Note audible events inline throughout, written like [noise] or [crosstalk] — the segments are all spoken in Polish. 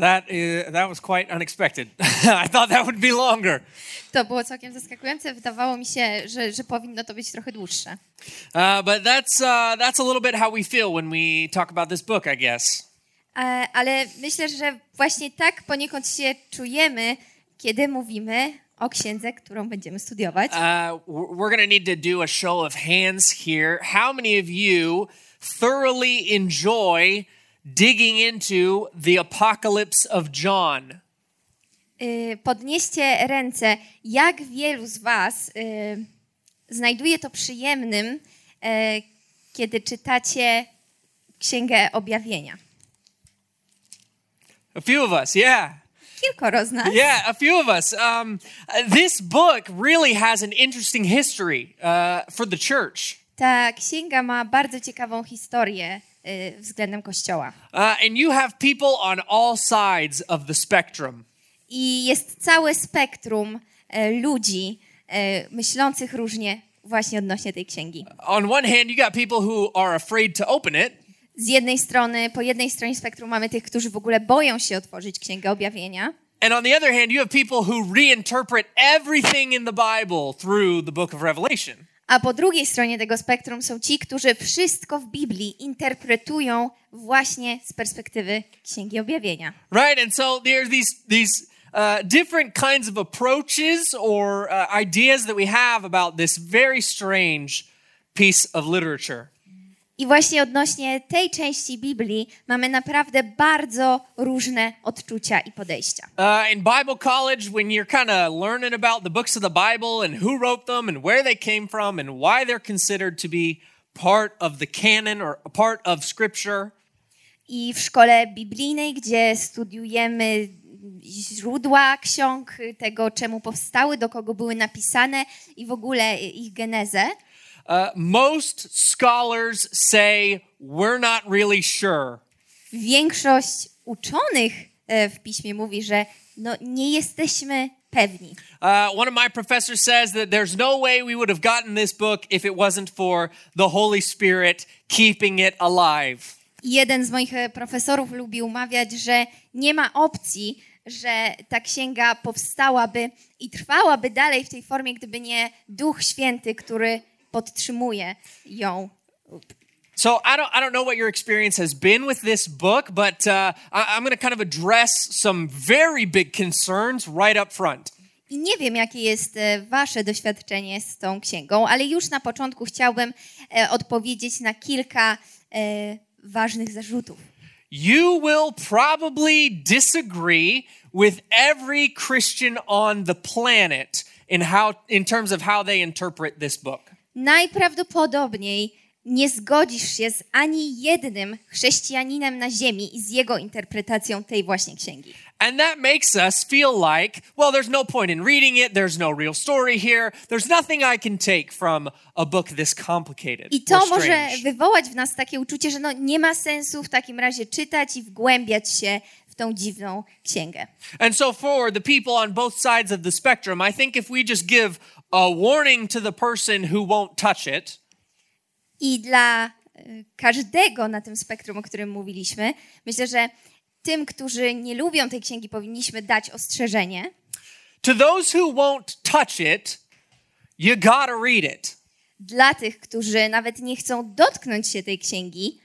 That is, that was quite unexpected. [laughs] I thought that would be longer. To było całkiem zaskakujące. Wydawało mi się, że, że powinno to być trochę dłuższe. Uh, but that's uh, that's a little bit how we feel when we talk about this book, I guess. E, Ale myślę, że właśnie tak poniekąd się czujemy, kiedy mówimy o księdze, którą będziemy studiować. Uh, we're we're gonna need to do a show of hands here. How many of you thoroughly enjoy digging into the Apocalypse of John? Y, Podnieście ręce. Jak wielu z Was y, znajduje to przyjemnym, e, kiedy czytacie Księgę Objawienia? A few of us, yeah. Kilkoro z nas. Yeah, a few of us. Um, this book really has an interesting history uh, for the church. Ta księga ma bardzo ciekawą historię y, względem Kościoła. Uh, and you have people on all sides of the spectrum. I jest całe spektrum e, ludzi e, myślących różnie właśnie odnośnie tej księgi. On one hand, you got people who are afraid to open it, Z jednej strony, po jednej stronie spektrum mamy tych, którzy w ogóle boją się otworzyć Księgę Objawienia, and on the other hand, you have people who reinterpret everything in the Bible through the book of Revelation. A po drugiej stronie tego spektrum są ci, którzy wszystko w Biblii interpretują właśnie z perspektywy Księgi Objawienia. Right? And so there's these these uh, different kinds of approaches or uh, ideas that we have about this very strange piece of literature. I właśnie odnośnie tej części Biblii mamy naprawdę bardzo różne odczucia i podejścia. Uh, in Bible college, when you're kind of learning about the books of the Bible and who wrote them and where they came from and why they're considered to be part of the canon or a part of Scripture, I w szkole biblijnej, gdzie studiujemy źródła ksiąg, tego czemu powstały, do kogo były napisane i w ogóle ich genezę, uh, most scholars say we're not really sure. większość uczonych e, w piśmie mówi, że no, nie jesteśmy pewni. Uh, one of my professors says that there's no way we would have gotten this book if it wasn't for the Holy Spirit keeping it alive. Jeden z moich e, profesorów lubił mawiać, że nie ma opcji, że ta księga powstałaby i trwałaby dalej w tej formie, gdyby nie Duch Święty, który podtrzymuje ją. So I don't I don't know what your experience has been with this book, but uh, I, I'm going to kind of address some very big concerns right up front. I nie wiem, jakie jest Wasze doświadczenie z tą księgą, ale już na początku chciałbym e, odpowiedzieć na kilka e, ważnych zarzutów. You will probably disagree with every Christian on the planet in how in terms of how they interpret this book. Najprawdopodobniej nie zgodzisz się z ani jednym chrześcijaninem na ziemi i z jego interpretacją tej właśnie księgi. And that makes us feel like, well, there's no point in reading it. There's no real story here. There's nothing I can take from a book this complicated. I to może wywołać w nas takie uczucie, że no nie ma sensu w takim razie czytać i wgłębiać się w tą dziwną księgę. And so, for the people on both sides of the spectrum, I think if we just give a warning to the person who won't touch it, I dla e, każdego na tym spektrum, o którym mówiliśmy, myślę, że tym, którzy nie lubią tej księgi, powinniśmy dać ostrzeżenie. to those who won't touch it, you gotta read it. Dla tych, którzy nawet nie chcą dotknąć się tej księgi,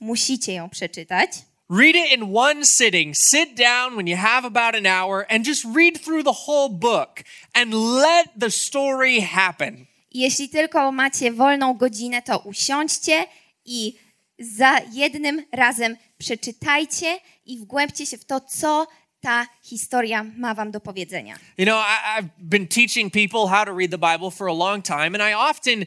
musicie ją przeczytać. Read it in one sitting. Sit down when you have about an hour and just read through the whole book and let the story happen. Jeśli tylko macie wolną godzinę, to usiądźcie i za jednym razem przeczytajcie i wgłębcie się w to, co ta historia ma wam do powiedzenia. You know, I, I've been teaching people how to read the Bible for a long time, and I often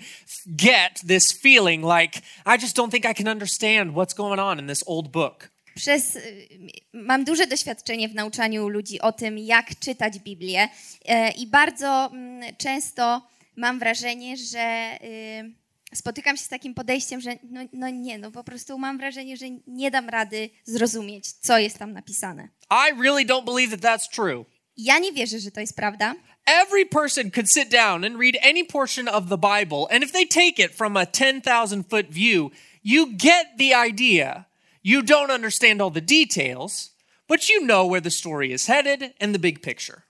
get this feeling like I just don't think I can understand what's going on in this old book. Przez, y, mam duże doświadczenie w nauczaniu ludzi o tym, jak czytać Biblię e, i bardzo mm, często mam wrażenie, że y, spotykam się z takim podejściem, że no, no nie, no po prostu mam wrażenie, że nie dam rady zrozumieć, co jest tam napisane. I really don't believe that that's true. Ja nie wierzę, że to jest prawda. Every person could sit down and read any portion of the Bible, and if they take it from a 10,000 foot view, you get the idea. You don't understand all the details, but you know where the story is headed and the big picture.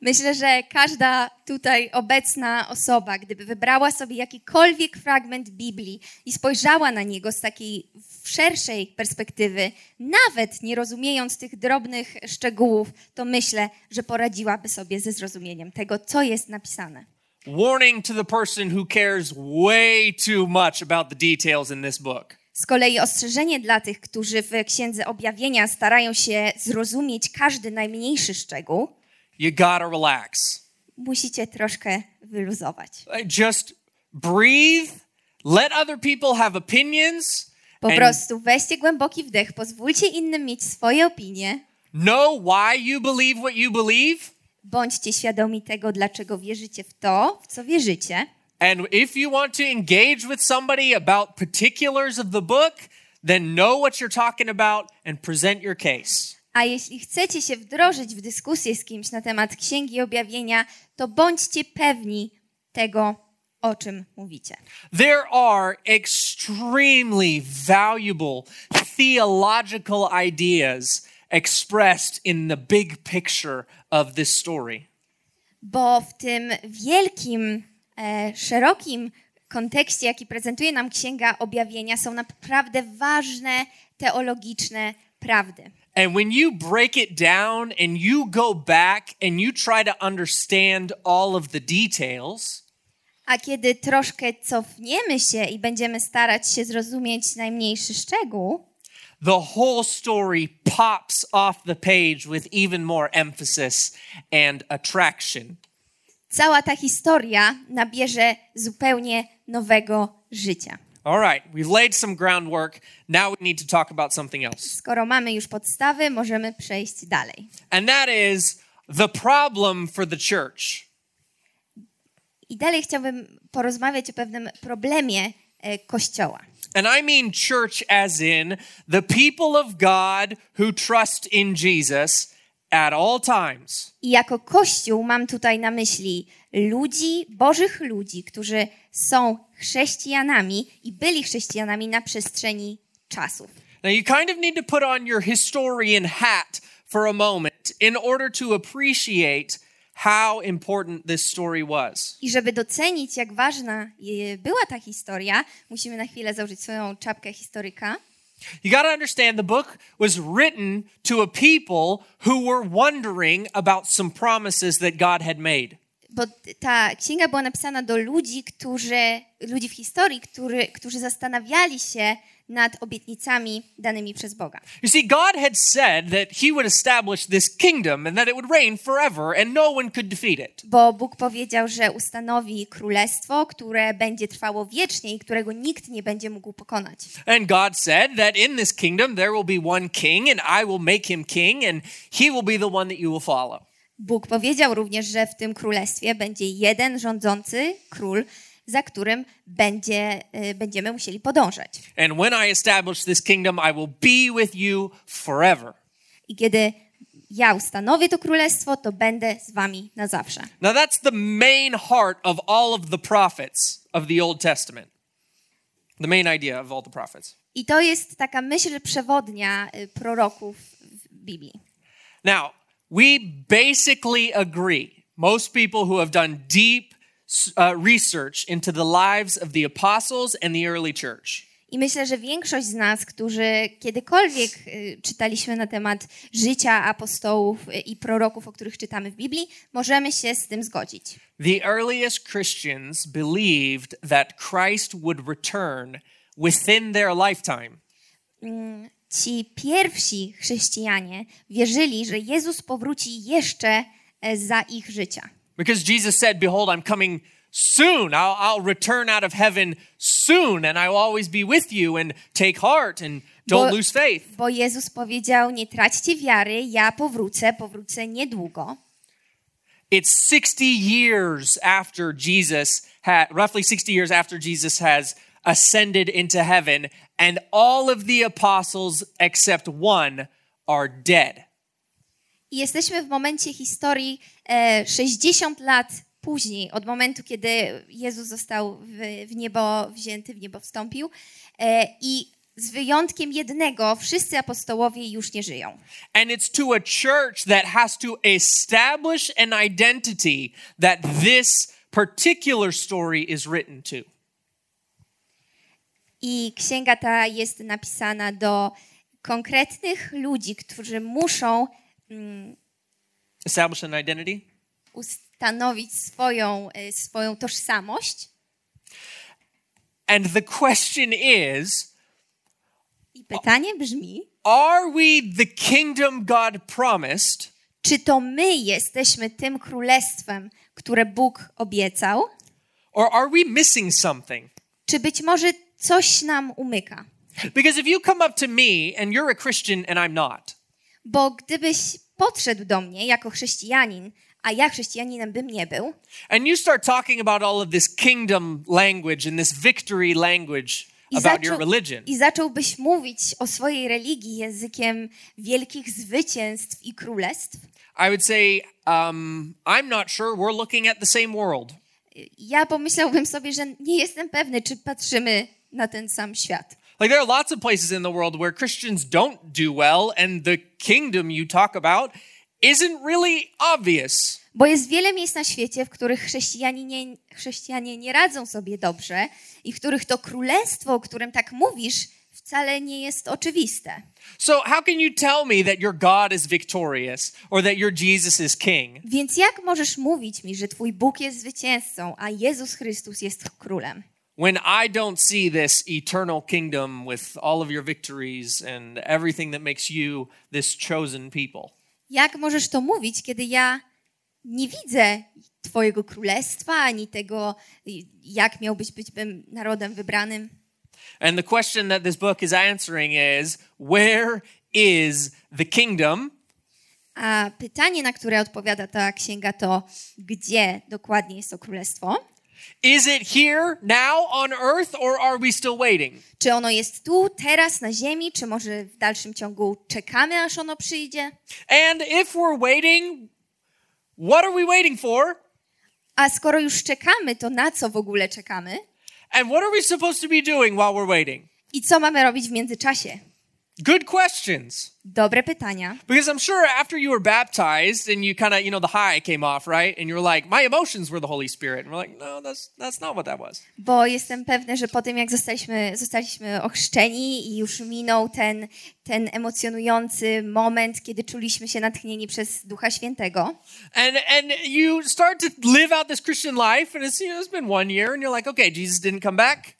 Myślę, że każda tutaj obecna osoba, gdyby wybrała sobie jakikolwiek fragment Biblii i spojrzała na niego z takiej szerszej perspektywy, nawet nie rozumiejąc tych drobnych szczegółów, to myślę, że poradziłaby sobie ze zrozumieniem tego, co jest napisane. Warning to the person who cares way too much about the details in this book. Z kolei ostrzeżenie dla tych, którzy w Księdze Objawienia starają się zrozumieć każdy najmniejszy szczegół, You gotta relax. musicie troszkę wyluzować. Just breathe, let other people have opinions, Po and prostu weźcie głęboki wdech, pozwólcie innym mieć swoje opinie, know why you believe what you believe. bądźcie świadomi tego, dlaczego wierzycie w to, w co wierzycie. And if you want to engage with somebody about particulars of the book, then know what you're talking about and present your case. A jeśli chcecie się wdrożyć w dyskusję z kimś na temat Księgi Objawienia, to bądźcie pewni tego, o czym mówicie. There are extremely valuable theological ideas expressed in the big picture of this story. Bo w tym wielkim, szerokim kontekście, jaki prezentuje nam Księga Objawienia, są naprawdę ważne teologiczne prawdy. And when you break it down and you go back and you try to understand all of the details, A kiedy troszkę cofniemy się i będziemy starać się zrozumieć najmniejszy szczegół, the whole story pops off the page with even more emphasis and attraction. Cała ta historia nabierze zupełnie nowego życia. All right, we've laid some groundwork. Now we need to talk about something else. Skoro mamy już podstawy, możemy przejść dalej. And that is the problem for the church. I dalej chciałbym porozmawiać o pewnym problemie e, Kościoła. And I mean church as in the people of God who trust in Jesus at all times. I jako Kościół mam tutaj na myśli ludzi, bożych ludzi, którzy są chrześcijanami i byli chrześcijanami na przestrzeni czasów. Now, you kind of need to put on your historian hat for a moment in order to appreciate how important this story was. I żeby docenić, jak ważna była ta historia, musimy na chwilę założyć swoją czapkę historyka. You got to understand the book was written to a people who were wondering about some promises that God had made. Bo ta księga była napisana do ludzi, którzy, ludzi w historii, który, którzy zastanawiali się nad obietnicami danymi przez Boga. You see, God had said that He would establish this kingdom and that it would reign forever and no one could defeat it. Bo Bóg powiedział, że ustanowi królestwo, które będzie trwało wiecznie i którego nikt nie będzie mógł pokonać. And God said that in this kingdom there will be one king and I will make him king and he will be the one that you will follow. Bóg powiedział również, że w tym królestwie będzie jeden rządzący król, za którym będzie, y, będziemy musieli podążać. And when I establish this kingdom, I will be with you forever. I kiedy ja ustanowię to królestwo, to będę z wami na zawsze. Now, that's the main heart of all of the prophets of the Old Testament. The main idea of all the prophets. I to jest taka myśl przewodnia y, proroków w Biblii. Now, we basically agree, most people who have done deep uh, research into the lives of the apostles and the early church, I myślę, że większość z nas, którzy kiedykolwiek y, czytaliśmy na temat życia apostołów y, i proroków, o których czytamy w Biblii, możemy się z tym zgodzić. the earliest Christians believed that Christ would return within their lifetime. ci pierwsi chrześcijanie wierzyli, że Jezus powróci jeszcze e, za ich życia. Because Jesus said, Behold, I'm coming soon. I'll, I'll return out of heaven soon, and I will always be with you, and take heart and don't Bo- lose faith. Bo Jezus powiedział: Nie traćcie wiary, ja powrócę, powrócę niedługo. It's 60 years after Jesus had, roughly 60 years after Jesus has ascended into heaven, and all of the apostles except one are dead. I jesteśmy w momencie historii 60 lat później, od momentu, kiedy Jezus został w, niebo wzięty, w niebo wstąpił. E, I z wyjątkiem jednego, wszyscy apostołowie już nie żyją. And it's to a church that has to establish an identity that this particular story is written to. I księga ta jest napisana do konkretnych ludzi, którzy muszą Establish an identity? ustanowić swoją, e, swoją tożsamość. And the question is I pytanie brzmi, Are we the kingdom God promised? czy to my jesteśmy tym królestwem, które Bóg obiecał, Or are we missing something? czy być może coś nam umyka? Because if you come up to me and you're a Christian and I'm not, Bo gdybyś podszedł do mnie jako chrześcijanin, a ja chrześcijaninem bym nie był, and you start talking about all of this kingdom language and this victory language i, about your zaczął, religion, i zacząłbyś mówić o swojej religii językiem wielkich zwycięstw i królestw, I would say, um, I'm not sure we're looking at the same world. ja pomyślałbym sobie, że nie jestem pewny, czy patrzymy na ten sam świat. Like, there are lots of places in the world where Christians don't do well, and the kingdom you talk about isn't really obvious. Bo jest wiele miejsc na świecie, w których chrześcijanie nie, chrześcijanie nie radzą sobie dobrze i w których to królestwo, o którym tak mówisz, wcale nie jest oczywiste. So, how can you tell me that your God is victorious or that your Jesus is king Więc jak możesz mówić mi, że Twój Bóg jest zwycięzcą, a Jezus Chrystus jest królem? When I don't see this eternal kingdom with all of your victories and everything that makes you this chosen people? Jak możesz to mówić, kiedy ja nie widzę Twojego królestwa, ani tego, jak miałbyś być narodem wybranym? And the question that this book is answering is where is the kingdom? A pytanie, na które odpowiada ta księga, to gdzie dokładnie jest to królestwo? Is it here now on earth or are we still waiting? Czy ono jest tu, teraz, na ziemi, czy może w dalszym ciągu czekamy, aż ono przyjdzie? And if we're waiting, what are we waiting for? A skoro już czekamy, to na co w ogóle czekamy? And what are we supposed to be doing while we're waiting? I co mamy robić w międzyczasie? Good questions. Dobre pytania. Because I'm sure after you were baptized and you kind of, you know, the high came off, right? And you're like, my emotions were the Holy Spirit. And we're like, no, that's that's not what that was. Bo jestem pewna, że po tym, jak zostaliśmy, zostaliśmy ochrzczeni i już minął ten, ten emocjonujący moment, kiedy czuliśmy się natchnieni przez Ducha Świętego, And and you start to live out this Christian life, and it's you know, it's been one year, and you're like, okay, Jesus didn't come back.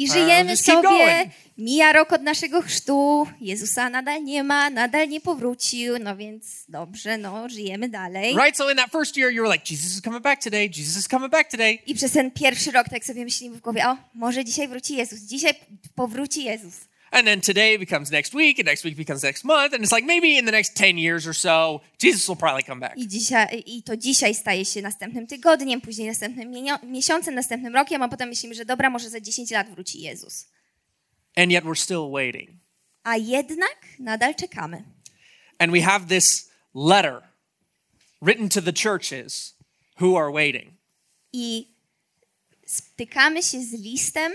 I żyjemy sobie, mija rok od naszego chrztu, Jezusa nadal nie ma, nadal nie powrócił, no więc dobrze, no, żyjemy dalej. Right? So in that first year, you were like, Jesus is coming back today. Jesus is coming back today. I przez ten pierwszy rok tak sobie myślimy w głowie, o, może dzisiaj wróci Jezus, dzisiaj powróci Jezus. And then today becomes next week, and next week becomes next month, and it's like maybe in the next 10 years or so, Jesus will probably come back. I, dzisiaj, I to dzisiaj staje się następnym tygodniem, później następnym miesiącem, następnym rokiem, a potem myślimy, że dobra, może za 10 lat wróci Jezus. And yet we're still waiting. A jednak nadal czekamy. And we have this letter written to the churches who are waiting. I stykamy się z listem,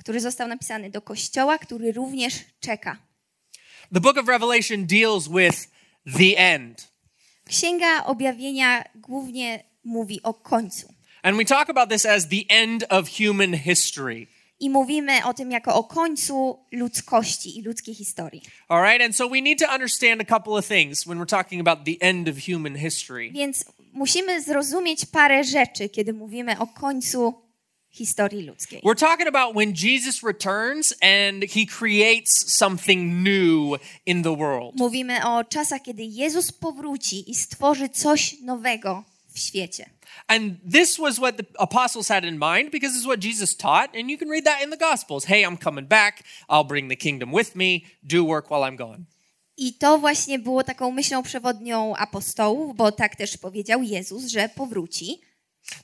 który został napisany do kościoła, który również czeka. The book of Revelation deals with the end. Księga Objawienia głównie mówi o końcu. And we talk about this as the end of human history. I mówimy o tym jako o końcu ludzkości i ludzkiej historii. All right? And so we need to understand a couple of things when we're talking about the end of human history. Więc musimy zrozumieć parę rzeczy, kiedy mówimy o końcu historii ludzkiej. We're talking about when Jesus returns and he creates something new in the world. Mówimy o czasach, kiedy Jezus powróci i stworzy coś nowego w świecie. And this was what the apostles had in mind because this is what Jesus taught. And you can read that in the Gospels. Hey, I'm coming back. I'll bring the kingdom with me. Do work while I'm gone. I to właśnie było taką myślą przewodnią apostołów, bo tak też powiedział Jezus, że powróci.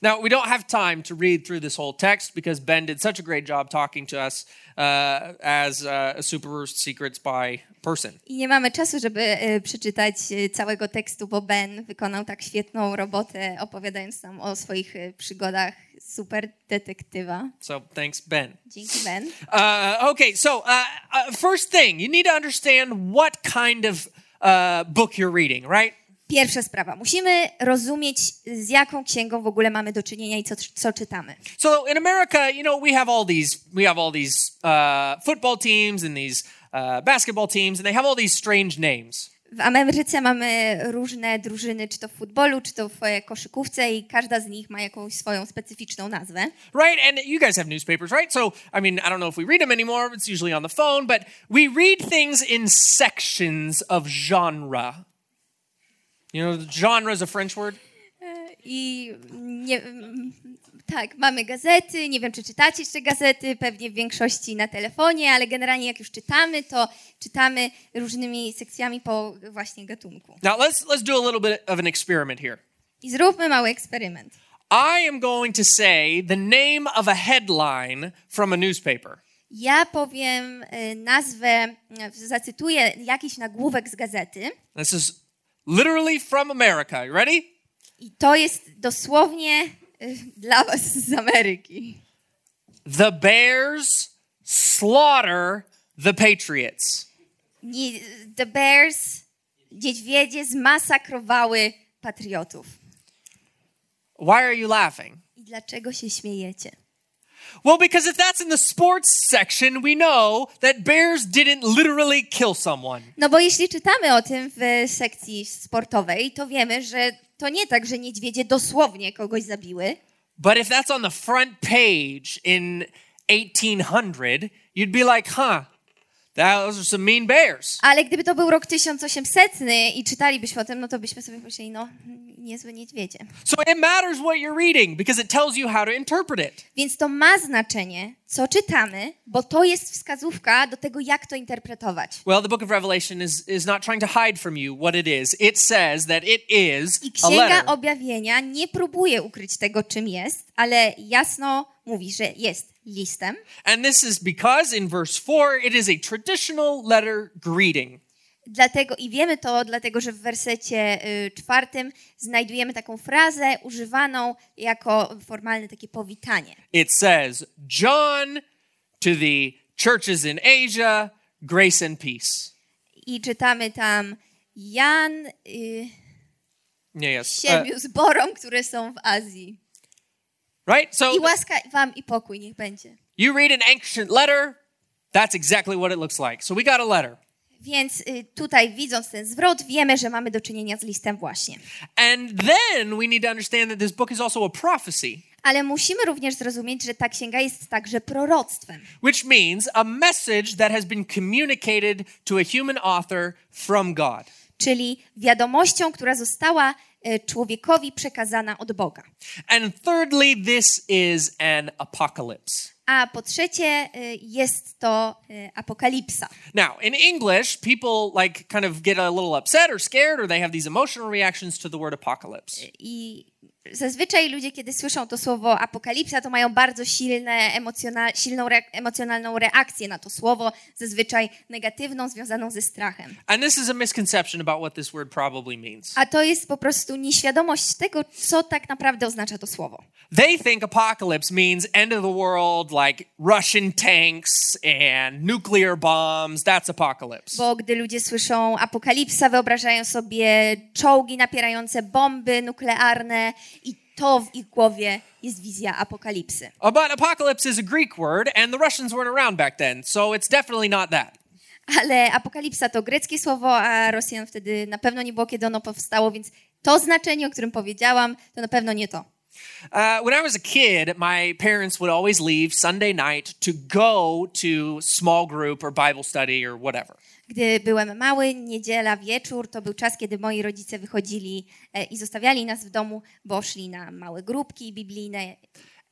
Now, we don't have time to read through this whole text because Ben did such a great job talking to us uh, as uh, a super secret spy person. I nie mamy czasu, żeby przeczytać całego tekstu, bo Ben wykonał tak świetną robotę, opowiadając nam o swoich przygodach super detektywa. So thanks, Ben. Dzięki, Ben. Uh, okay, so uh, uh, first thing, you need to understand what kind of uh, book you're reading, right? Pierwsza sprawa. Musimy rozumieć, z jaką księgą w ogóle mamy do czynienia i co, co czytamy. So in America, you know, we have all these we have all these uh, football teams and these uh, basketball teams, and they have all these strange names. W Ameryce mamy różne drużyny, czy to w futbolu, czy to w e, koszykówce i każda z nich ma jakąś swoją specyficzną nazwę. Right? And you guys have newspapers, right? So, I mean, I don't know if we read them anymore, it's usually on the phone, but we read things in sections of genre. You know, genre is a French word. I nie, tak, mamy gazety, nie wiem czy czytacie jeszcze gazety, pewnie w większości na telefonie, ale generalnie jak już czytamy, to czytamy różnymi sekcjami po właśnie gatunku. Now, let's let's do a little bit of an experiment here. I zróbmy mały eksperyment. I am going to say the name of a headline from a newspaper. Ja powiem y, nazwę, zacytuję jakiś nagłówek z gazety This is literally from America. You ready? i to jest dosłownie y, dla was z Ameryki. The Bears slaughter the Patriots. The Bears, niedźwiedzie zmasakrowały patriotów. Why are you laughing? I dlaczego się śmiejecie? Well, because if that's in the sports section, we know that bears didn't literally kill someone. No bo jeśli czytamy o tym w sekcji sportowej, to wiemy, że to nie tak, że niedźwiedzie dosłownie kogoś zabiły, But if that's on the front page in 1800, you'd be like, huh, ale gdyby to był rok 1800 i czytalibyśmy o tym, no to byśmy sobie pomyśleli, no niezłe niedźwiedzie. So it matters what you're reading because it tells you how to interpret it. Więc to ma znaczenie, co czytamy, bo to jest wskazówka do tego, jak to interpretować. Well, the book of Revelation is, is not trying to hide from you what it is. It says that it is I a Księga letter. Objawienia nie próbuje ukryć tego, czym jest, ale jasno mówi, że jest listem. And this is because in verse 4, it is a traditional letter greeting. Dlatego i wiemy to, dlatego że w wersecie y, czwartym znajdujemy taką frazę używaną jako formalne takie powitanie. It says, John to the churches in Asia, grace and peace. I czytamy tam Jan y, Yeah, yes. Uh, siedmiu zborom, które są w Azji. Right? So I łaska wam i pokój niech będzie. you read an ancient letter, that's exactly what it looks like. So we got a letter. Więc y, tutaj widząc ten zwrot, wiemy, że mamy do czynienia z listem właśnie. And then we need to understand that this book is also a prophecy, Ale musimy również zrozumieć, że ta księga jest także proroctwem. which means a message that has been communicated to a human author from God. czyli wiadomością, która została człowiekowi przekazana od Boga. And thirdly, this is an apocalypse. A po trzecie e, jest to e, apokalipsa. Now, in English, people like kind of get a little upset or scared, or they have these emotional reactions to the word apocalypse. I zazwyczaj ludzie, kiedy słyszą to słowo apokalipsa, to mają bardzo silne, emocjonal, silną re, emocjonalną reakcję na to słowo, zazwyczaj negatywną, związaną ze strachem. And this is a misconception about what this word probably means. A to jest po prostu nieświadomość tego, co tak naprawdę oznacza to słowo. They think apocalypse means end of the world, like Russian tanks and nuclear bombs. That's apocalypse. Bo gdy ludzie słyszą apokalipsa, wyobrażają sobie czołgi napierające bomby nuklearne i to w ich głowie jest wizja apokalipsy. Uh, But apocalypse is a Greek word, and the Russians weren't around back then, so it's definitely not that. Ale apokalipsa to greckie słowo, a Rosjan wtedy na pewno nie było, kiedy ono powstało, więc to znaczenie, o którym powiedziałam, to na pewno nie to. Uh, when I was a kid, my parents would always leave Sunday night to go to small group or Bible study or whatever. Gdy byłem mały, niedziela, wieczór, to był czas, kiedy moi rodzice wychodzili e, i zostawiali nas w domu, bo szli na małe grupki biblijne.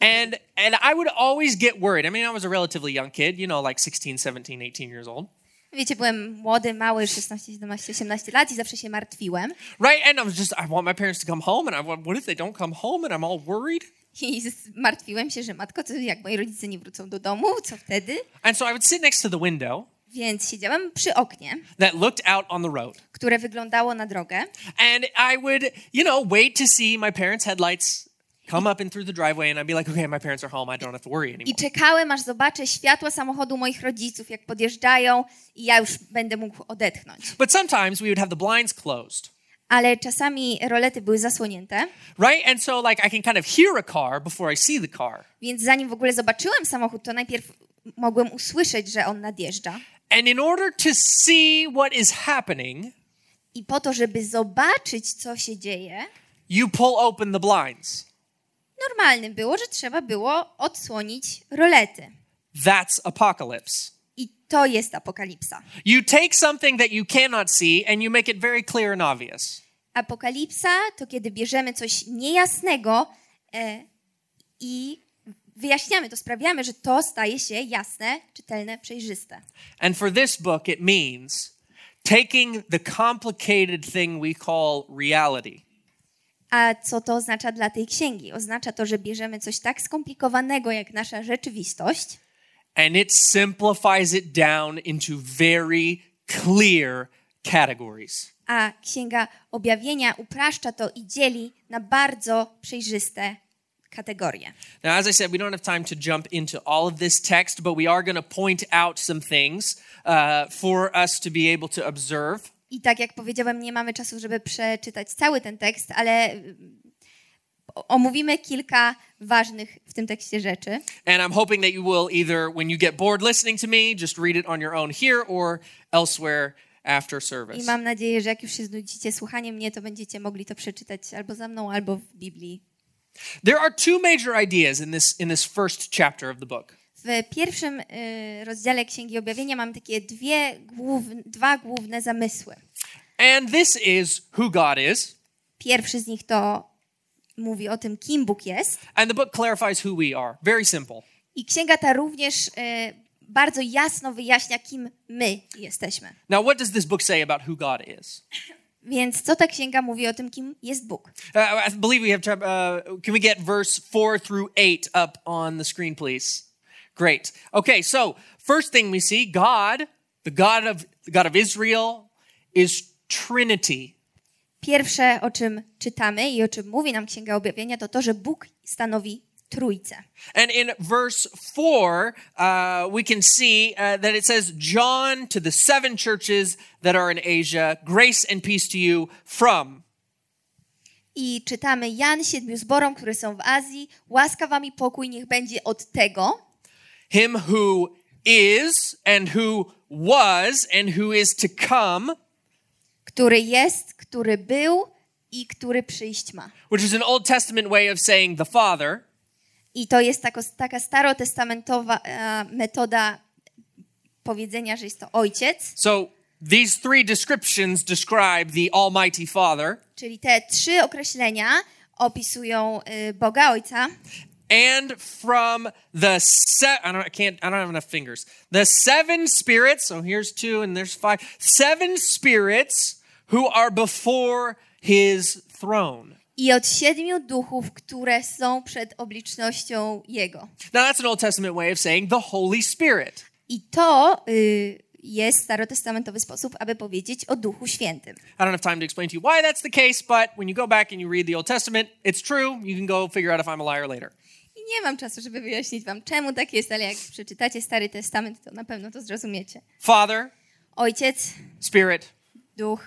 And and I would always get worried. I mean, I was a relatively young kid, you know, like 16, 17, 18 years old. Wiecie, byłem młody, mały, 16, 17, 18 lat i zawsze się martwiłem. Right? And I was just I want my parents to come home and I want what if they don't come home and I'm all worried? I martwiłem się, że matko, co jak moi rodzice nie wrócą do domu, co wtedy? And so I would sit next to the window Więc siedziałem przy oknie, that looked out on the road. które wyglądało na drogę And I would, you know, wait to see my parents' headlights come up and through the driveway and I'd be like, okay, my parents are home. I don't have to worry anymore. i czekałem, aż zobaczę światła samochodu moich rodziców, jak podjeżdżają i ja już będę mógł odetchnąć. But sometimes we would have the blinds closed. Ale czasami rolety były zasłonięte, Right? And so like I can kind of hear a car before I see the car. więc zanim w ogóle zobaczyłem samochód, to najpierw mogłem usłyszeć, że on nadjeżdża. And in order to see what is happening, I po to, żeby zobaczyć, co się dzieje, you pull open the blinds. Normalnym było, że trzeba było odsłonić rolety. That's apocalypse. I to jest apokalipsa. You take something that you cannot see and you make it very clear and obvious. Apokalipsa to kiedy bierzemy coś niejasnego e, i wyjaśniamy to, sprawiamy, że to staje się jasne, czytelne, przejrzyste. And for this book, it means taking the complicated thing we call reality A co to oznacza dla tej księgi? Oznacza to, że bierzemy coś tak skomplikowanego jak nasza rzeczywistość and it simplifies it down into very clear categories. a Księga Objawienia upraszcza to i dzieli na bardzo przejrzyste kategorie. Now, as I said, we don't have time to jump into all of this text, but we are going to point out some things uh, for us to be able to observe. I tak jak powiedziałem, nie mamy czasu, żeby przeczytać cały ten tekst, ale mm, omówimy kilka ważnych w tym tekście rzeczy. And I'm hoping that you will either, when you get bored listening to me, just read it on your own here or elsewhere after I service. mam nadzieję, że jak już się znudzicie słuchaniem mnie, to będziecie mogli to przeczytać albo za mną, albo w Biblii. There are two major ideas in this in this first chapter of the book. W pierwszym y, rozdziale Księgi Objawienia mam takie dwie główne, dwa główne zamysły. And this is who God is, Pierwszy z nich to mówi o tym, kim Bóg jest. and the book clarifies who we are. Very simple. I księga ta również y, bardzo jasno wyjaśnia, kim my jesteśmy. Now, what does this book say about who God is? Więc co ta księga mówi o tym, kim jest Bóg? Uh, I believe we have. Uh, can we get verse four through eight up on the screen, please? Great. Okay, so first thing we see, God, the God of the God of Israel, is Trinity. Pierwsze, o czym czytamy i o czym mówi nam Księga Objawienia, to to, że Bóg stanowi trójcę. And in verse 4, uh, we can see uh, that it says, John to the seven churches that are in Asia, grace and peace to you from. I czytamy Jan siedmiu zborom, które są w Azji. Łaska wam i pokój niech będzie od tego, Him who is, and who was, and who is to come, który jest, który był i który przyjść ma. which is an Old Testament way of saying the Father. I to jest tako, taka starotestamentowa e, metoda powiedzenia, że jest to ojciec, So these three descriptions describe the Almighty Father. czyli te trzy określenia opisują y, Boga Ojca. And from the se- I don't I can't I don't have enough fingers. The seven spirits, so here's two and there's five. Seven spirits who are before his throne. I od siedmiu duchów, które są przed oblicznością Jego. Now that's an Old Testament way of saying the Holy Spirit. I to y, jest starotestamentowy sposób, aby powiedzieć o Duchu Świętym. I don't have time to explain to you why that's the case, but when you go back and you read the Old Testament, it's true. You can go figure out if I'm a liar later. Nie mam czasu, żeby wyjaśnić wam, czemu tak jest, ale jak przeczytacie Stary Testament, to na pewno to zrozumiecie. Father, Ojciec, Spirit, Duch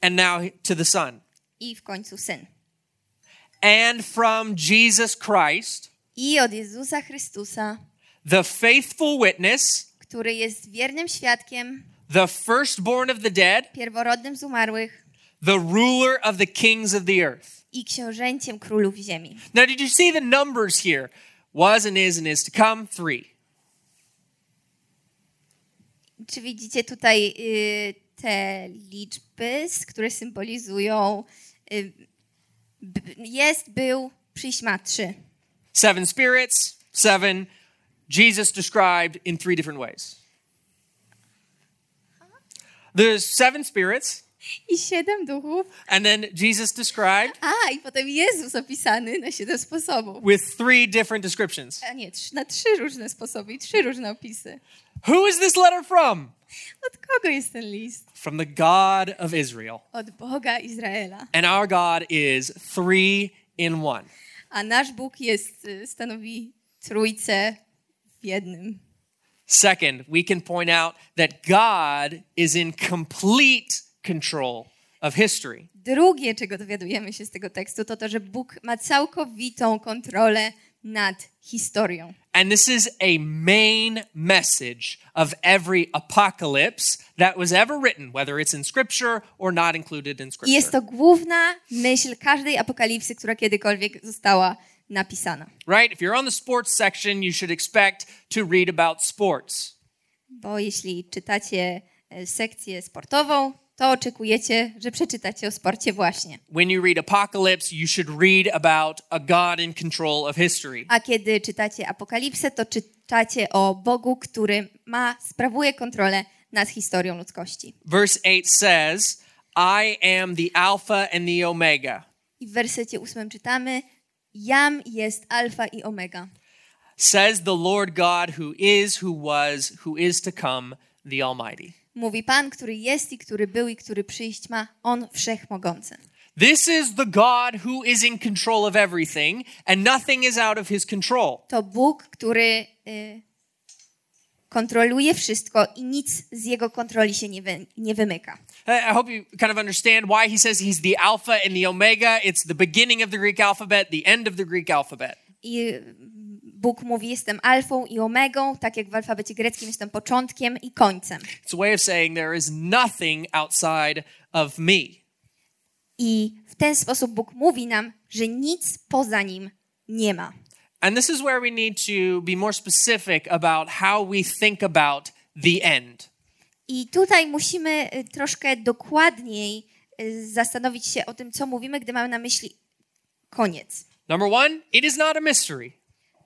and now to the Son. i w końcu Syn. And from Jesus Christ, I od Jezusa Chrystusa, the faithful witness, który jest wiernym świadkiem, the firstborn of the dead, pierworodnym z umarłych the ruler of the kings of the earth. I książęciem królów ziemi. Now, did you see the numbers here? Was and is and is to come, three. Czy widzicie tutaj y, te liczby, które symbolizują y, b- jest, był, przyjść ma trzy. Seven spirits, seven. Jesus described in three different ways. There's seven spirits, I siedem duchów. and then Jesus described A, i potem Jezus opisany na siedem sposobów. with three different descriptions. A nie, na trzy różne sposoby i trzy różne opisy. Who is this letter from? Od kogo jest ten list? From the God of Israel. Od Boga Izraela. And our God is three in one. A nasz Bóg jest, y, stanowi trójcę w jednym. Second, we can point out that God is in complete control of history. Drugie, czego dowiadujemy się z tego tekstu, to to, że Bóg ma całkowitą kontrolę nad historią. And this is a main message of every apocalypse that was ever written, whether it's in scripture or not included in I jest scripture. to główna myśl każdej apokalipsy, która kiedykolwiek została napisana. Right? If you're on the sports section, you should expect to read about sports. Bo jeśli czytacie e, sekcję sportową, to oczekujecie, że przeczytacie o sporcie właśnie. When you read apocalypse, you should read about a God in control of history. A kiedy czytacie apokalipsę, to czytacie o Bogu, który ma, sprawuje kontrolę nad historią ludzkości. Verse 8 says, I am the Alpha and the Omega. I w wersecie ósmym czytamy: Jam jest alfa i omega. says the Lord God who is, who was, who is to come, the Almighty. Mówi Pan, który jest i który był i który przyjść ma, On wszechmogący. This is the God who is in control of everything, and nothing is out of his control. To Bóg, który y, kontroluje wszystko i nic z Jego kontroli się nie, wy, nie wymyka. I hope you kind of understand why he says he's the Alpha and the Omega. It's the beginning of the Greek alphabet, the end of the Greek alphabet. I Bóg mówi: Jestem alfą i omegą, tak jak w alfabecie greckim jestem początkiem i końcem. It's a way of saying there is nothing outside of me. I w ten sposób Bóg mówi nam, że nic poza nim nie ma. And this is where we need to be more specific about how we think about the end. I tutaj musimy y, troszkę dokładniej y, zastanowić się o tym, co mówimy, gdy mamy na myśli koniec. Number one, it is not a mystery.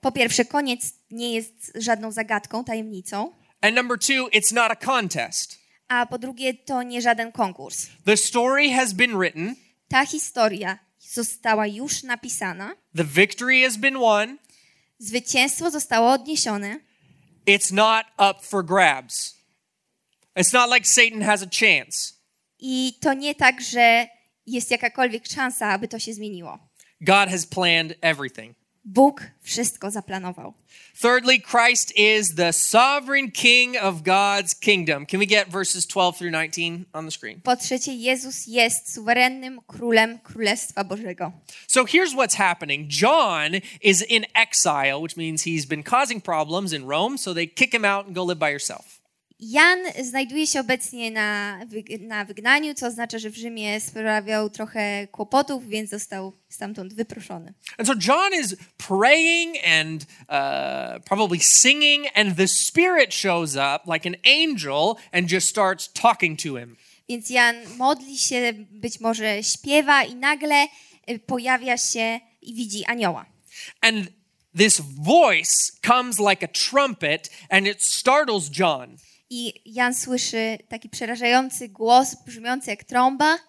Po pierwsze, koniec nie jest żadną zagadką, tajemnicą, And number two, it's not a contest. a po drugie, to nie żaden konkurs. The story has been written, Ta historia została już napisana, the victory has been won. zwycięstwo zostało odniesione It's not up for grabs. It's not like Satan has a chance. i to nie tak, że jest jakakolwiek szansa, aby to się zmieniło. God has planned everything. Bóg wszystko zaplanował. Thirdly, Christ is the sovereign king of God's kingdom. Can we get verses 12 through 19 on the screen? Po trzecie, Jezus jest suwerennym królem Królestwa Bożego. So here's what's happening John is in exile, which means he's been causing problems in Rome, so they kick him out and go live by yourself. Jan znajduje się obecnie na, na wygnaniu, co oznacza, że w Rzymie sprawiał trochę kłopotów, więc został stamtąd wyproszony. And so John is praying and uh, probably singing, and the Spirit shows up like an angel and just starts talking to him. Więc Jan modli się, być może śpiewa i nagle y, pojawia się i widzi anioła. And this voice comes like a trumpet and it startles John. I Jan słyszy taki przerażający głos brzmiący jak trąba.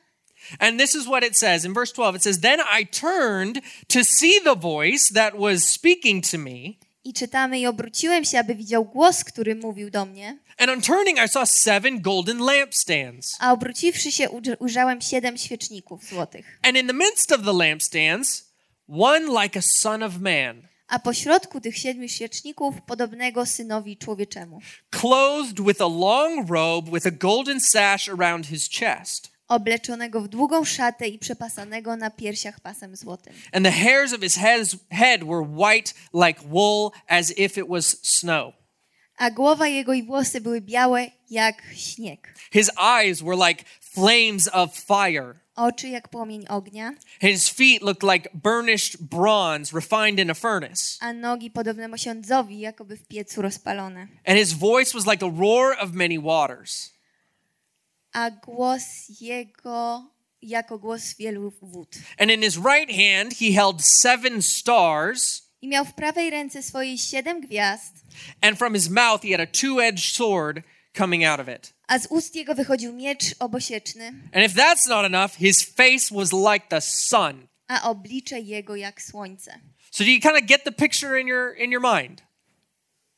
And this is what it says in verse 12 it says, Then I turned to see the voice that was speaking to me. I czytamy, i obróciłem się, aby widział głos, który mówił do mnie. And on turning, I saw seven golden lampstands. A obróciwszy się, uj- ujrzałem siedem świeczników złotych. And in the midst of the lampstands, one like a son of man, A pośrodku tych siedmiu świeczników podobnego synowi człowieczemu. clothed with a long robe with a golden sash around his chest. obleczonego w długą szatę i przepasanego na piersiach pasem złotym. And the hairs of his head, were white like wool, as if it was snow. A głowa jego i włosy były białe jak śnieg. His eyes were like flames of fire. Oczy jak płomień ognia, His feet looked like burnished bronze refined in a furnace. a nogi podobne mosiądzowi, jakoby w piecu rozpalone. And his voice was like a roar of many waters. A głos jego jako głos wielu wód. And in his right hand he held seven stars, I miał w prawej ręce swojej siedem gwiazd, and from his mouth he had a two edged sword coming out of it. a z ust jego wychodził miecz obosieczny, And if that's not enough, his face was like the sun. a oblicze jego jak słońce. So do you kind of get the picture in your in your mind?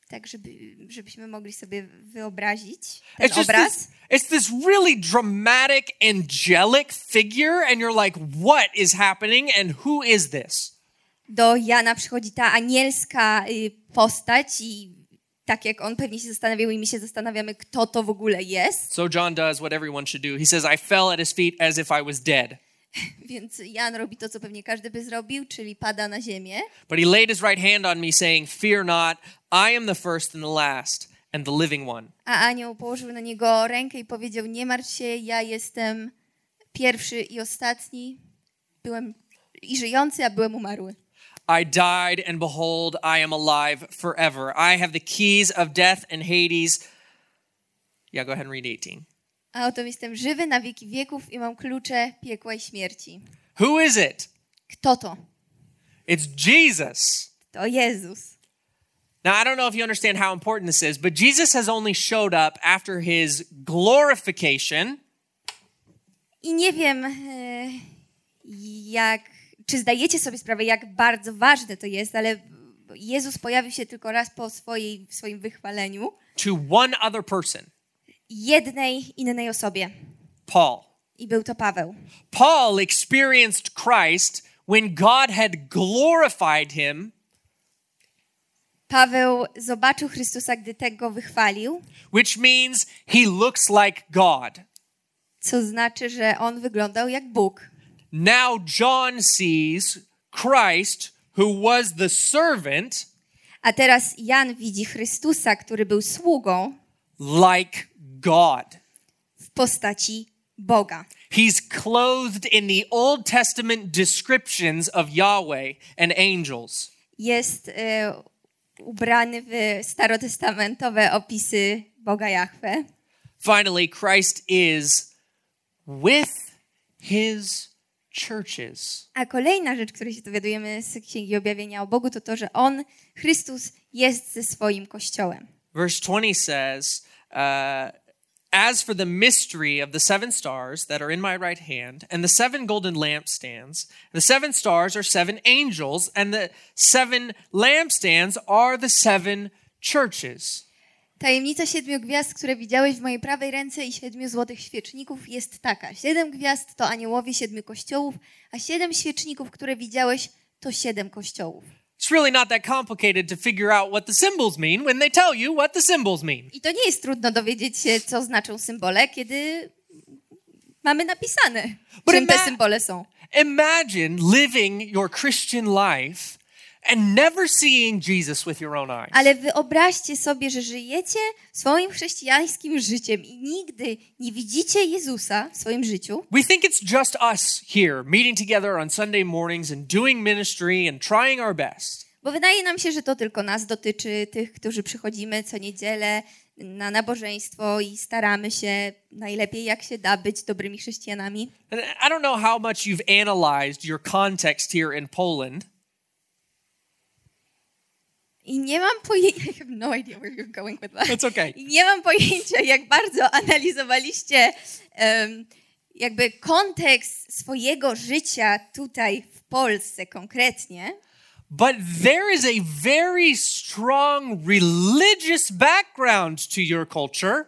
Tak, żeby, żebyśmy mogli sobie wyobrazić ten It's obraz. this, it's this really dramatic, angelic figure, and you're like, what is happening and who is this? Do Jana przychodzi ta anielska y, postać i tak jak on pewnie się zastanawiał i my się zastanawiamy, kto to w ogóle jest. So John does what everyone should do. He says, I fell at his feet as if I was dead. [laughs] Więc Jan robi to, co pewnie każdy by zrobił, czyli pada na ziemię. But he laid his right hand on me, saying, Fear not, I am the first and the last and the living one. A anioł położył na niego rękę i powiedział: Nie martw się, ja jestem pierwszy i ostatni. Byłem i żyjący, a byłem umarły. I died, and behold, I am alive forever. I have the keys of death and Hades. Yeah, go ahead and read 18. A oto jestem żywy na wieki wieków i mam klucze piekła i śmierci. Who is it? Kto to? It's Jesus. To Jezus. Now, I don't know if you understand how important this is, but Jesus has only showed up after his glorification I nie wiem, e, jak, czy zdajecie sobie sprawę, jak bardzo ważne to jest, ale Jezus pojawił się tylko raz po swojej, swoim wychwaleniu to one other person, jednej innej osobie. Paul. I był to Paweł. Paul experienced Christ when God had glorified him, Paweł zobaczył Chrystusa, gdy tego wychwalił, which means he looks like God. co znaczy, że on wyglądał jak Bóg. Now John sees Christ, who was the servant, A teraz Jan widzi Chrystusa, który był sługą like God. w postaci Boga. He's clothed in the Old Testament descriptions of Yahweh and angels. Jest e, ubrany w starotestamentowe opisy Boga Jahwe. Finally, Christ is with his churches. A kolejna rzecz, której się dowiadujemy z Księgi Objawienia o Bogu, to to, że On, Chrystus, jest ze swoim Kościołem. Verse 20 says, uh, As for the mystery of the seven stars that are in my right hand, and the seven golden lampstands, the seven stars are seven angels, and the seven lampstands are the seven churches. Tajemnica siedmiu gwiazd, które widziałeś w mojej prawej ręce i siedmiu złotych świeczników jest taka. Siedem gwiazd to aniołowie siedmiu kościołów, a siedem świeczników, które widziałeś, to siedem kościołów. It's really not that complicated to figure out what the symbols mean when they tell you what the symbols mean. I to nie jest trudno dowiedzieć się, co znaczą symbole, kiedy mamy napisane, But czym te symbole są. Imagine living your Christian life and never seeing Jesus with your own eyes. Ale wyobraźcie sobie, że żyjecie swoim chrześcijańskim życiem i nigdy nie widzicie Jezusa w swoim życiu. We think it's just us here meeting together on Sunday mornings and doing ministry and trying our best. Bo wydaje nam się, że to tylko nas dotyczy, tych, którzy przychodzimy co niedzielę na nabożeństwo i staramy się najlepiej jak się da być dobrymi chrześcijanami. And I don't know how much you've analyzed your context here in Poland, I nie mam pojęcia, [laughs] I have no idea where you're going with that. It's okay. I nie mam pojęcia, jak bardzo analizowaliście em, jakby kontekst swojego życia tutaj w Polsce konkretnie. but there is a very strong religious background to your culture.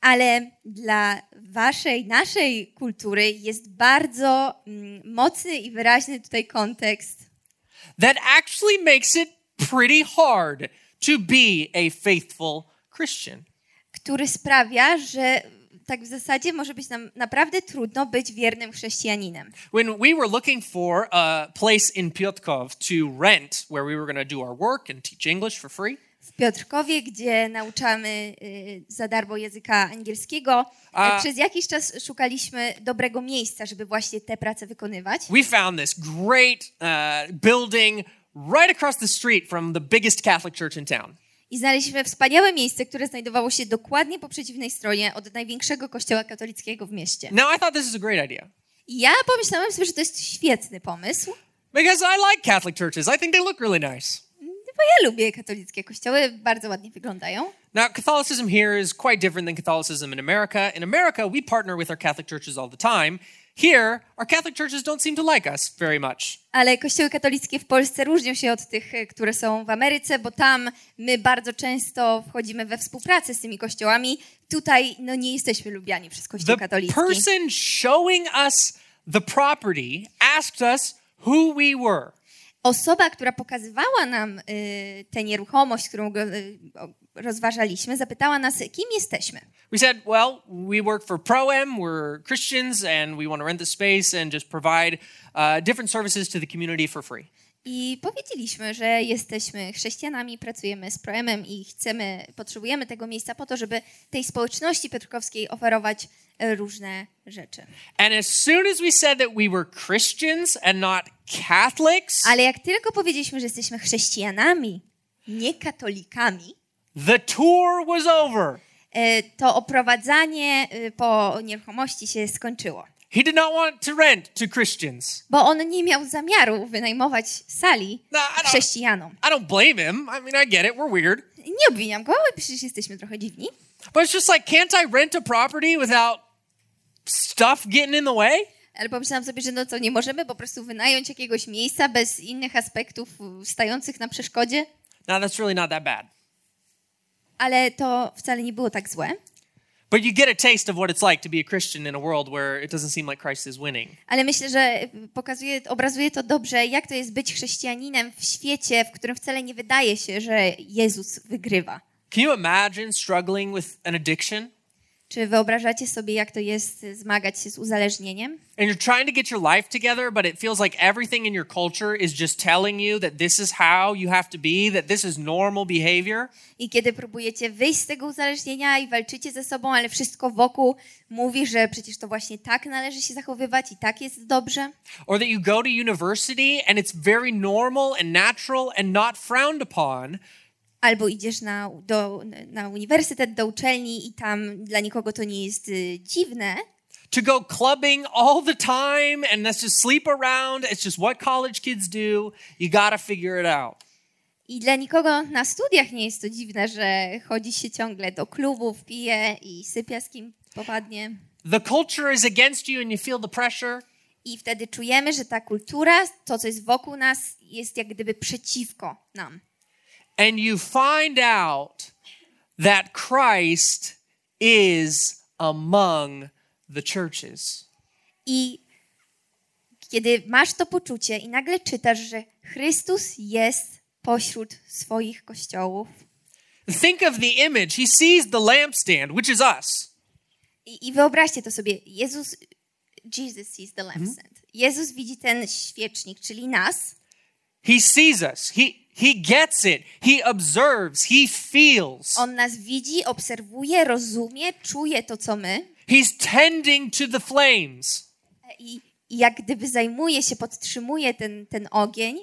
Ale dla waszej, naszej kultury jest bardzo mm, mocny i wyraźny tutaj kontekst, that actually makes it pretty hard to be a faithful Christian. który sprawia, że tak w zasadzie może być nam naprawdę trudno być wiernym chrześcijaninem. When we were looking for a place in Piotrków to rent where we were going to do our work and teach English for free, w Piotrkowie, gdzie nauczamy y, za darmo języka angielskiego. E, Przez jakiś czas szukaliśmy dobrego miejsca, żeby właśnie tę pracę wykonywać. We found this great uh, building right across the street from the biggest Catholic church in town. I znaleźliśmy wspaniałe miejsce, które znajdowało się dokładnie po przeciwnej stronie od największego kościoła katolickiego w mieście. Now, I thought this is a great idea I ja pomyślałem sobie, że to jest świetny pomysł, because I like Catholic churches. I think they look really nice. bo ja lubię katolickie kościoły, bardzo ładnie wyglądają. Now, Catholicism here is quite different than Catholicism in America. In America, we partner with our Catholic churches all the time. Here, our Catholic churches don't seem to like us very much. Ale kościoły katolickie w Polsce różnią się od tych, e, które są w Ameryce, bo tam my bardzo często wchodzimy we współpracę z tymi kościołami. Tutaj no, nie jesteśmy lubiani przez kościół The katolicki. person showing us the property asked us who we were. Osoba, która pokazywała nam y, tę nieruchomość, którą y, rozważaliśmy, zapytała nas, kim jesteśmy. We said, well, we work for ProM, we're Christians, and we want to rent the space and just provide uh, different services to the community for free. I powiedzieliśmy, że jesteśmy chrześcijanami, pracujemy z Proemem i chcemy, potrzebujemy tego miejsca po to, żeby tej społeczności piotrkowskiej oferować e, różne rzeczy. And as soon as we said that we were Christians and not Catholics, Ale jak tylko powiedzieliśmy, że jesteśmy chrześcijanami, nie katolikami, the tour was over. e, to oprowadzanie e, po nieruchomości się skończyło. He did not want to rent to Christians. Bo on nie miał zamiaru wynajmować sali No, I don't, chrześcijanom. I don't blame him. I mean, I get it. We're weird. Nie obwiniam go, ale przecież jesteśmy trochę dziwni. But it's just like, can't I rent a property without stuff getting in the way? Ale pomyślałam sobie, że no co, nie możemy po prostu wynająć jakiegoś miejsca bez innych aspektów stających na przeszkodzie? No, that's really not that bad. Ale to wcale nie było tak złe. But you get a taste of what it's like to be a Christian in a world where it doesn't seem like Christ is winning. Ale myślę, że pokazuje, obrazuje to dobrze, jak to jest być chrześcijaninem w świecie, w którym wcale nie wydaje się, że Jezus wygrywa. Can you imagine struggling with an addiction? Czy wyobrażacie sobie, jak to jest zmagać się z uzależnieniem? And you're trying to get your life together, but it feels like everything in your culture is just telling you that this is how you have to be, that this is normal behavior. I kiedy próbujecie wyjść z tego uzależnienia i walczycie ze sobą, ale wszystko wokół mówi, że przecież to właśnie tak należy się zachowywać i tak jest dobrze. Or that you go to university and it's very normal and natural and not frowned upon. Albo idziesz na, do, na uniwersytet, do uczelni i tam dla nikogo to nie jest y, dziwne, To go clubbing all the time and just sleep around. It's just what college kids do. You gotta figure it out. I dla nikogo na studiach nie jest to dziwne, że chodzi się ciągle do klubów, pije i sypia z kim popadnie. The culture is against you and you feel the pressure. I wtedy czujemy, że ta kultura, to co jest wokół nas, jest jak gdyby przeciwko nam. And you find out that Christ is among the churches. I kiedy masz to poczucie i nagle czytasz, że Chrystus jest pośród swoich kościołów, Think of the image. He sees the lampstand, which is us. i, i wyobraźcie to sobie, Jezus, Jesus sees the lampstand. Jezus widzi ten świecznik, czyli nas, He sees us. He he gets it. He observes. He feels. On nas widzi, obserwuje, rozumie, czuje to, co my He's tending to the flames. i, i jak gdyby zajmuje się, podtrzymuje ten, ten ogień,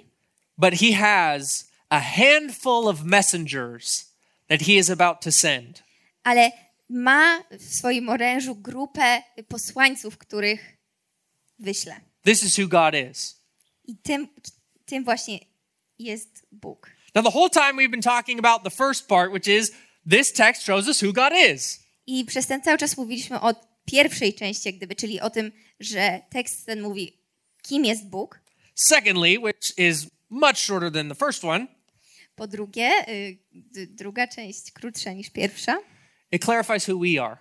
But he has a handful of messengers that he is about to send. ale ma w swoim orężu grupę posłańców, których wyśle. This is who God is. I tym, tym właśnie jest Bóg. Now, the whole time we've been talking about the first part, which is this text shows us who God is. I przez ten cały czas mówiliśmy o pierwszej części, gdyby, czyli o tym, że tekst ten mówi, kim jest Bóg. Secondly, which is much shorter than the first one, Po drugie, y, druga część krótsza niż pierwsza. it clarifies who we are.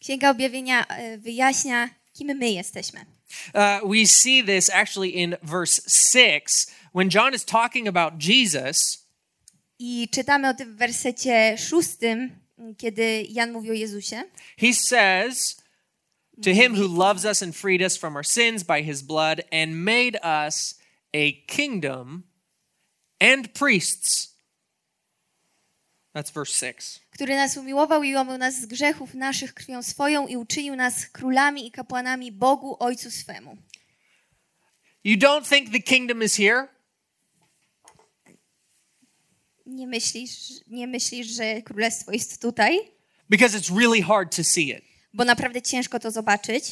Księga Objawienia y, wyjaśnia, kim my jesteśmy. Uh, we see this actually in verse 6 when John is talking about Jesus. I czytamy o tym w wersecie szóstym, kiedy Jan mówi o Jezusie. He says, To him who loves us and freed us from our sins by his blood and made us a kingdom and priests That's verse 6. który nas umiłował i omył nas z grzechów naszych krwią swoją i uczynił nas królami i kapłanami Bogu Ojcu swemu. You don't think the kingdom is here? Nie myślisz, nie myślisz, że królestwo jest tutaj? Because it's really hard to see it. Bo naprawdę ciężko to zobaczyć,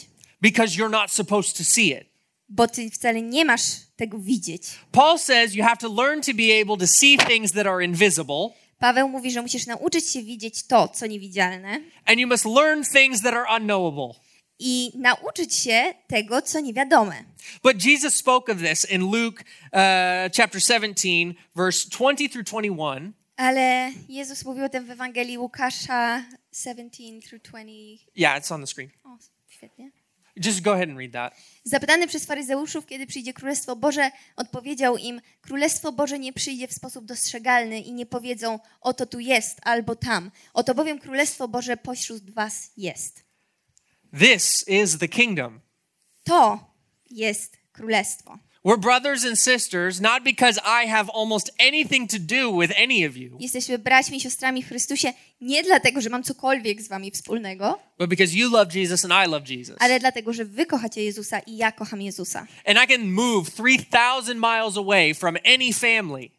Because you're not supposed to see it. bo ty wcale nie masz tego widzieć. Paul says you have to learn to be able to see things that are invisible, Paweł mówi, że musisz nauczyć się widzieć to, co niewidzialne and you must learn things that are unknowable. I nauczyć się tego, co niewiadome. But Jesus spoke of this in Luke uh, chapter 17, verse 20 through 21. Ale Jezus mówił o tym w Ewangelii Łukasza 17 through 20. Yeah, it's on the screen. O, świetnie. Just go ahead and read that. Zapytany przez faryzeuszów, kiedy przyjdzie Królestwo Boże, odpowiedział im: Królestwo Boże nie przyjdzie w sposób dostrzegalny i nie powiedzą: Oto tu jest albo tam. Oto bowiem Królestwo Boże pośród was jest. This is the kingdom. To jest Królestwo. We're brothers and sisters, not because I have almost anything to do with any of you, Jesteśmy braćmi i siostrami w Chrystusie nie dlatego, że mam cokolwiek z wami wspólnego, but because you love Jesus and I love Jesus. ale dlatego, że wy kochacie Jezusa i ja kocham Jezusa. And I can move 3,000 miles away from any family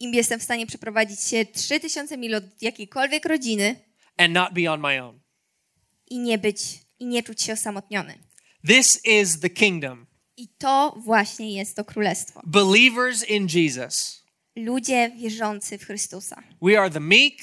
Im jestem w stanie przeprowadzić się 3000 mil od jakiejkolwiek rodziny and not be on my own. i nie być, i nie czuć się osamotniony. This is the kingdom. I to właśnie jest to królestwo. Believers in Jesus. Ludzie wierzący w Chrystusa. We are the meek,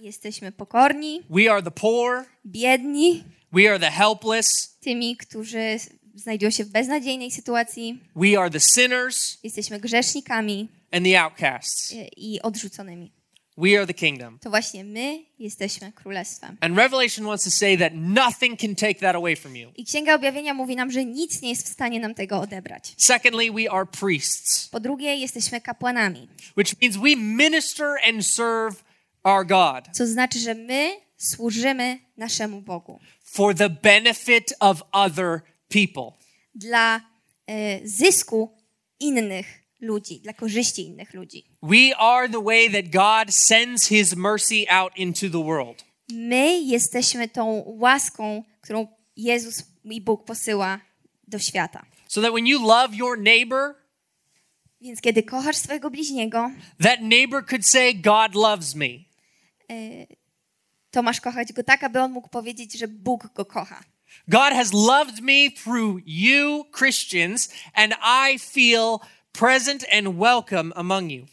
Jesteśmy pokorni, we are the poor, biedni, we are the helpless, tymi, którzy znajdują się w beznadziejnej sytuacji. we are the sinners Jesteśmy grzesznikami and the outcasts. i odrzuconymi. We are the kingdom. To właśnie my jesteśmy królestwem. And Revelation wants to say that nothing can take that away from you. I Księga Objawienia mówi nam, że nic nie jest w stanie nam tego odebrać. Secondly, we are priests, Po drugie, jesteśmy kapłanami, which means we minister and serve our God co znaczy, że my służymy naszemu Bogu for the benefit of other people. dla e, zysku innych ludzi, dla korzyści innych ludzi. We are the way that God sends his mercy out into the world. My jesteśmy tą łaską, którą Jezus i Bóg posyła do świata. So that when you love your neighbor, Więc kiedy kochasz swojego bliźniego, that neighbor could say, God loves me. to masz kochać go tak, aby on mógł powiedzieć, że Bóg go kocha. God has loved me through you, Christians, and I feel present and welcome among you.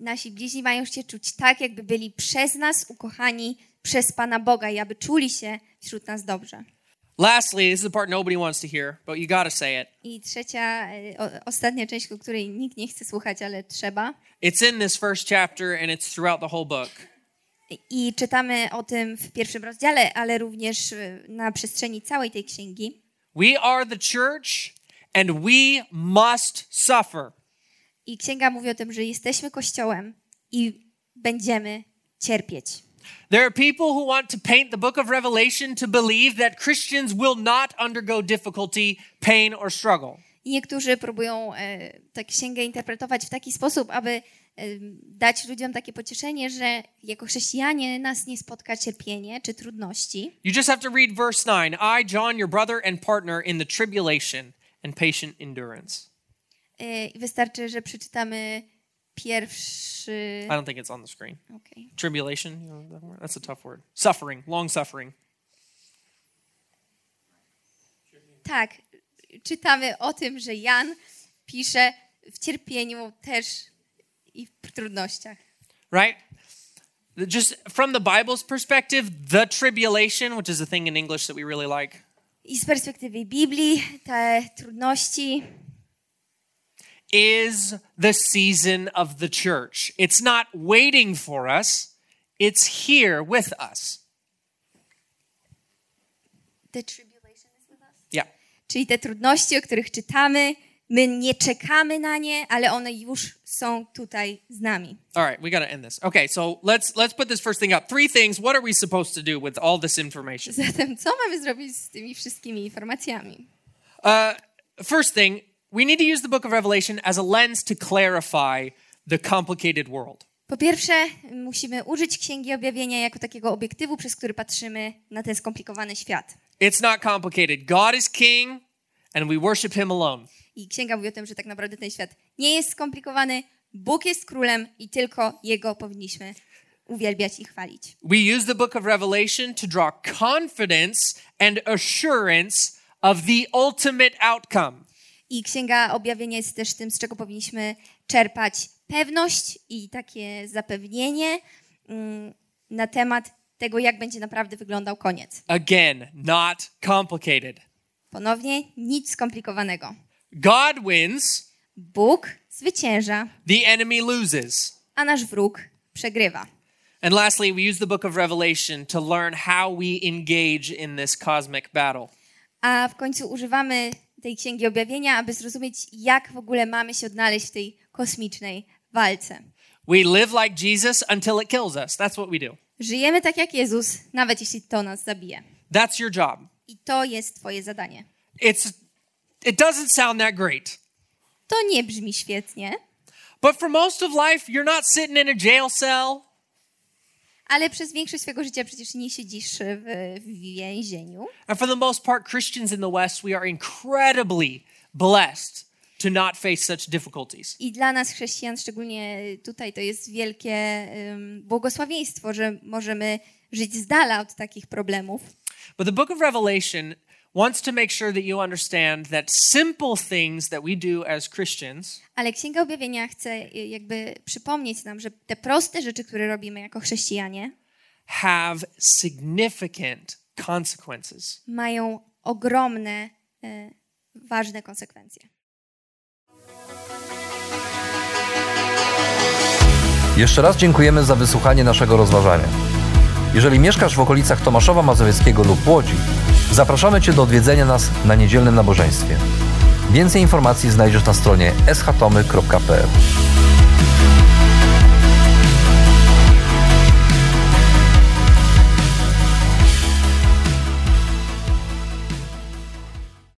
Nasi bliźni mają się czuć tak, jakby byli przez nas ukochani przez Pana Boga i aby czuli się wśród nas dobrze. Lastly, this is the part nobody wants to hear, but you got to say it. I trzecia, e, o, ostatnia część, o której nikt nie chce słuchać, ale trzeba. It's in this first chapter and it's throughout the whole book. I czytamy o tym w pierwszym rozdziale, ale również e, na przestrzeni całej tej księgi. We are the church and we must suffer. I księga mówi o tym, że jesteśmy kościołem i będziemy cierpieć. There are people who want to paint the book of Revelation to believe that Christians will not undergo difficulty, pain, or struggle. I niektórzy próbują e, tę księgę interpretować w taki sposób, aby e, dać ludziom takie pocieszenie, że jako chrześcijanie nas nie spotka cierpienie czy trudności. You just have to read verse 9. I, John, your brother and partner in the tribulation and patient endurance. I wystarczy, że przeczytamy pierwszy. I don't think it's on the screen. Okej. Tribulation, you know, that's a tough word. Suffering, long suffering. Tak, czytamy o tym, że Jan pisze w cierpieniu też i w trudnościach. right? Just from the Bible's perspective, the tribulation, which is a thing in English that we really like, I z perspektywy Biblii te trudności is the season of the church. It's not waiting for us, it's here with us. The tribulation is with us. Yeah. Czyli te trudności, o których czytamy, my nie czekamy na nie, ale one już są tutaj z nami. All right, we got to end this. Okay, so let's let's put this first thing up. Three things. What are we supposed to do with all this information? Zatem co mamy zrobić z tymi wszystkimi informacjami? Uh, first thing, we need to use the book of Revelation as a lens to clarify the complicated world. Po pierwsze, musimy użyć Księgi Objawienia jako takiego obiektywu, przez który patrzymy na ten skomplikowany świat. It's not complicated. God is king, and we worship him alone. I Księga mówi o tym, że tak naprawdę ten świat nie jest skomplikowany, Bóg jest królem i tylko Jego powinniśmy uwielbiać i chwalić. We use the book of Revelation to draw confidence and assurance of the ultimate outcome. I Księga Objawienia jest też tym, z czego powinniśmy czerpać pewność i takie zapewnienie mm, na temat tego, jak będzie naprawdę wyglądał koniec. Again, not complicated. Ponownie, nic skomplikowanego. God wins, Bóg zwycięża, the enemy loses. a nasz wróg przegrywa. And lastly, we use the book of Revelation to learn how we engage in this cosmic battle. A w końcu używamy tej Księgi Objawienia, aby zrozumieć, jak w ogóle mamy się odnaleźć w tej kosmicznej walce. We live like Jesus until it kills us. That's what we do. Żyjemy tak jak Jezus, nawet jeśli to nas zabije. That's your job. I to jest Twoje zadanie. It's it doesn't sound that great. To nie brzmi świetnie, But for most of life, you're not sitting in a jail cell. ale przez większość swojego życia przecież nie siedzisz w, w więzieniu. And for the most part, Christians in the West, we are incredibly blessed to not face such difficulties. I dla nas, chrześcijan, szczególnie tutaj, to jest wielkie ym, błogosławieństwo, że możemy żyć z dala od takich problemów. But the book of Revelation wants to make sure that you understand that simple things that we do as Christians Ale Księga Objawienia chce y, jakby przypomnieć nam, że te proste rzeczy, które robimy jako chrześcijanie, have significant consequences. mają ogromne, y, ważne konsekwencje. Jeszcze raz dziękujemy za wysłuchanie naszego rozważania. Jeżeli mieszkasz w okolicach Tomaszowa Mazowieckiego lub Łodzi, zapraszamy Cię do odwiedzenia nas na niedzielnym nabożeństwie. Więcej informacji znajdziesz na stronie schatomy.pl.